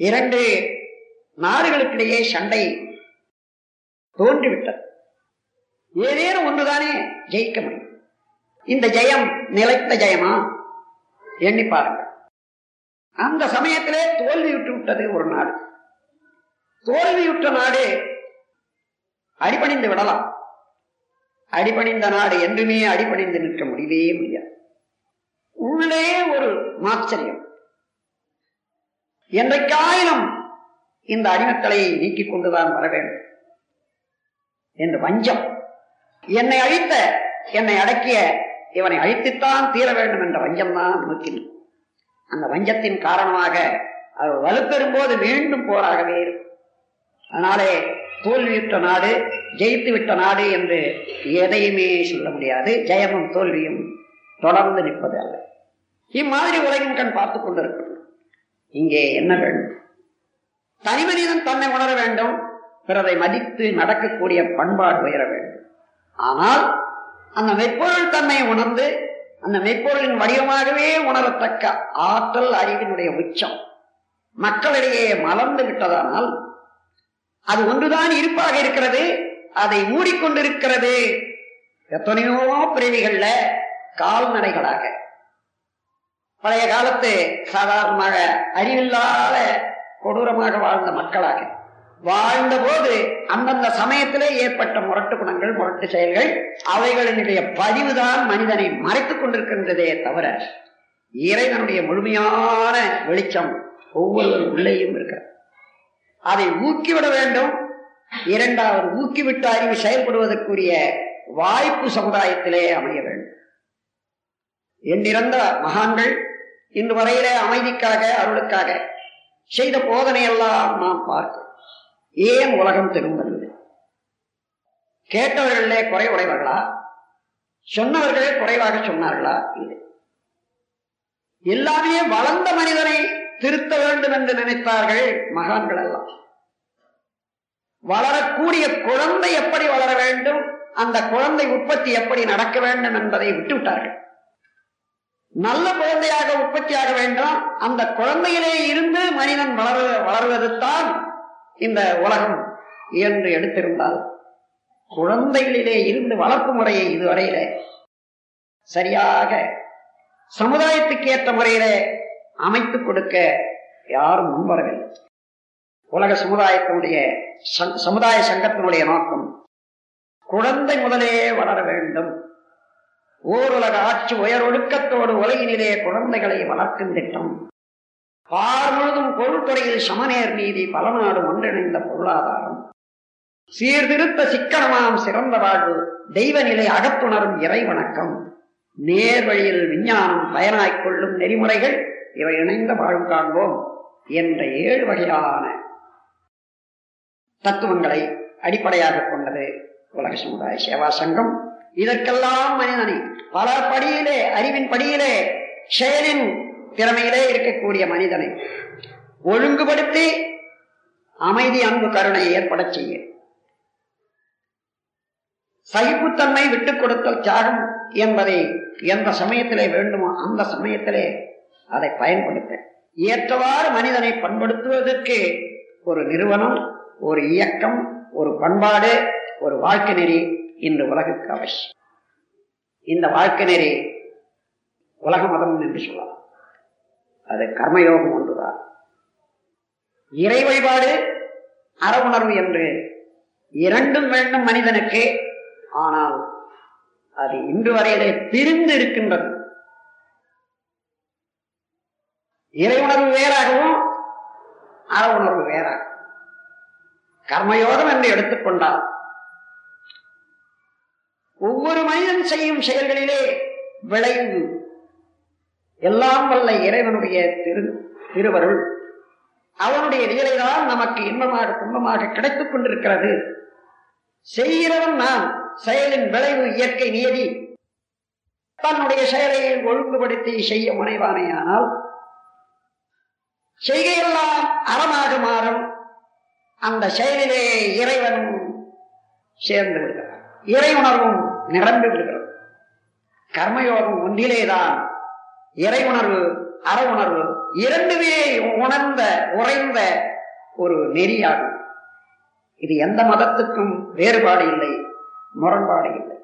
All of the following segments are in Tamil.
இரண்டு நாடுகளுக்கிடையே சண்டை தோன்றிவிட்டது. ஏதேனும் ஒன்றுதானே ஜெயிக்க முடியும். இந்த ஜெயம் நிலைத்த ஜெயமா? எண்ணி பாருங்கள். அந்த சமயத்திலே தோல்வியுற்று விட்டது ஒரு நாடு. தோல்வியுற்ற நாடு அடிபணிந்து விடலாம். அடிபணிந்த நாடு என்றுமே அடிபணிந்து நிற்க முடியவே முடியாது. உள்ளே ஒரு மாச்சரியம். என்றைக்காயினும் இந்த அடிமக்கலை நீக்கிக் கொண்டுதான் வர வேண்டும். என்று வஞ்சம். என்னை அழித்த என்னை அடக்கிய இவனை அழித்துத்தான் தீர வேண்டும் என்ற வஞ்சம் தான் நோக்கில் அந்த வஞ்சத்தின் காரணமாக அவர் வலுப்பெறும் போது மீண்டும் போராகவே இருக்கும். அதனாலே தோல்வியுற்ற நாடு ஜெயித்து விட்ட நாடு என்று எதையுமே சொல்ல முடியாது. ஜெயமும் தோல்வியும் தொடர்ந்து நிற்பது அல்ல. இம்மாதிரி உலகின் கண் பார்த்துக் கொண்டிருக்கும். இங்கே என்ன வேண்டும்? தனி மனிதன் தன்னை உணர வேண்டும் பிறரை மதித்து நடக்கக்கூடிய பண்பாடு உயர வேண்டும். ஆனால் அந்த மெய்ப்பொருள் தன்னை உணர்ந்து அந்த மெய்ப்பொருளின் வடிவமாகவே உணரத்தக்க ஆற்றல் அறிவினுடைய உச்சம் மக்களிடையே மலர்ந்து விட்டதானால் அது ஒன்றுதான் இருப்பாக இருக்கிறது அதை மூடிக்கொண்டிருக்கிறது எத்தனையோ பிறவிகள்ல கால்நடைகளாக. பழைய காலத்து சாதாரணமாக அறிவில்லாத கொடூரமாக வாழ்ந்த மக்களாக. வாழ்ந்த போது அந்தந்த சமயத்திலே ஏற்பட்ட முரட்டு குணங்கள் முரட்டு செயல்கள் அவைகளினுடைய பதிவுதான் மனிதனை மறைத்துக் கொண்டிருக்கின்றதே தவிர இறைவனுடைய முழுமையான வெளிச்சம் ஒவ்வொருவர் உள்ளேயும் இருக்கிறார் அதை ஊக்கிவிட வேண்டும். இரண்டாவது ஊக்கிவிட்ட அறிவு செயல்படுவதற்குரிய வாய்ப்பு சமுதாயத்திலே அமைய வேண்டும். எண்ணிறந்த மகான்கள் இன்று வரையில அமைதிக்காக அருளுக்காக செய்த போதனையெல்லாம் நாம் பார்க்கிறோம். ஏன் உலகம் திரும்பவில்லை? கேட்டவர்களே குறை உடையவர்களா? சொன்னவர்களே குறைவாக சொன்னார்களா? இல்லை. எல்லாமே வளர்ந்த மனிதனை திருத்த வேண்டும் என்று நினைத்தார்கள் மகான்கள் எல்லாம். வளரக்கூடிய குழந்தை எப்படி வளர வேண்டும்? அந்த குழந்தை உற்பத்தி எப்படி நடக்க வேண்டும் என்பதை விட்டுவிட்டார்கள். நல்ல குழந்தையாக உற்பத்தியாக வேண்டும். அந்த குழந்தையிலே இருந்து மனிதன் வளர வளர்வதுதான் இந்த உலகம் என்று எடுத்திருந்தால் குழந்தைகளிலே இருந்து வளர்ப்பு முறையை இதுவரையில சரியாக சமுதாயத்துக்கு ஏற்ற முறையில அமைத்துக் கொடுக்க யாரும் முன்வரவில்லை. உலக சமுதாயத்தினுடைய சமுதாய சங்கத்தினுடைய நோக்கம் குழந்தை முதலே வளர வேண்டும். ஓருலக ஆட்சி உயரொழுக்கத்தோடு உலகினிலே குழந்தைகளை வளர்க்கும் திட்டம். பார் முழுதும் பொருள்துறையில் சமநேர் நீதி பல நாடு ஒன்றிணைந்த பொருளாதாரம். சீர்திருத்த சிக்கனமாம் சிறந்த வாழ்வு தெய்வ நிலை அகத்துணரும் இறை வணக்கம் நேர் வழியில் விஞ்ஞானம் பயனாய்க் கொள்ளும் நெறிமுறைகள் இவை இணைந்த வாழ்வு காண்போம் என்ற ஏழு வகையான தத்துவங்களை அடிப்படையாக கொண்டது உலக சமுதாய சேவா சங்கம். இதற்கெல்லாம் மனிதனை பல படியிலே அறிவின் படியிலே செயலின் திறமையிலே இருக்கக்கூடிய மனிதனை ஒழுங்குபடுத்தி அமைதி அன்பு கருணையை ஏற்பட செய்ய. சகிப்புத்தன்மை விட்டுக் கொடுத்தல் தியாகம் என்பதை எந்த சமயத்திலே வேண்டுமோ அந்த சமயத்திலே அதை பயன்படுத்த ஏற்றவாறு மனிதனை பண்படுத்துவதற்கு ஒரு நிறுவனம் ஒரு இயக்கம் ஒரு பண்பாடு ஒரு வாழ்க்கை நெறி இன்று உலகுக்கு அவசியம். இந்த வாழ்க்கை நெறி உலக மதம் என்று சொல்லலாம். அது கர்மயோகம் ஒன்றுதான். இறை வழிபாடு அறவுணர்வு என்று இரண்டும் வேண்டும் மனிதனுக்கு. ஆனால் அது இன்று வரையிலே பிரிந்து இருக்கின்றது. இறை உணர்வு வேறாகவும் அற உணர்வு வேறாகும். கர்மயோகம் என்று எடுத்துக்கொண்டால் ஒவ்வொரு மனிதன் செய்யும் செயல்களிலே விளைவு. எல்லாம் வல்ல இறைவனுடைய திரு திருவருள். அவனுடைய நிலைதான் நமக்கு இன்பமாக துன்பமாக கிடைத்துக் கொண்டிருக்கிறது. செய்கிறவன் நான். செயலின் விளைவு இயற்கை நியதி. தன்னுடைய செயலை ஒழுங்குபடுத்தி செய்ய முனைவானேயானால் செய்கையெல்லாம் அறமாக மாறும். அந்த செயலிலே இறைவனும் சேர்ந்து விடுகிறார். இறை உணர்வும் நிரம்பி விடுகிறது கர்மயோகம் ஒன்றிலேதான் இறை உணர்வு அற உணர்வு இரண்டுமே உணர்ந்த உறைந்த ஒரு நெறியாகும். இது எந்த மதத்துக்கும் வேறுபாடு இல்லை முரண்பாடு இல்லை.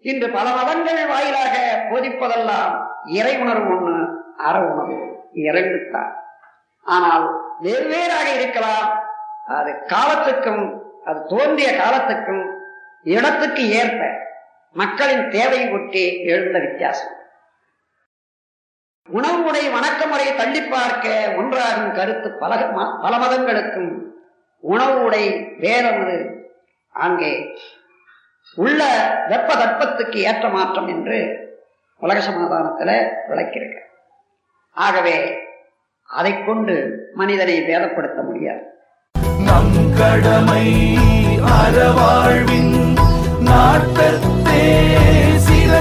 இன்று பல மதங்கள் வாயிலாக போதிப்பதெல்லாம் இறை உணர்வு ஒண்ணு அற உணர்வு இரண்டுத்தான். ஆனால் வெவ்வேறாக இருக்கலாம். அது காலத்துக்கும் அது தோன்றிய காலத்துக்கும் இடத்துக்கு ஏற்ப மக்களின் தேவை ஒட்டி எழுந்த வித்தியாசம். உணவு முறை வணக்க முறையை தள்ளி பார்க்க ஒன்றாகும் கருத்து பல பல மதங்களுக்கும். உணவு உடை வேறொன்று அங்கே உள்ள வெப்ப தட்பத்துக்கு ஏற்ற மாற்றம் என்று உலக சமாதானத்துல விளக்கியிருக்க. ஆகவே அதை கொண்டு மனிதனை வேதப்படுத்த முடியாது. நம் கடமை அறவாழ்வின் நாட்டத்தே சில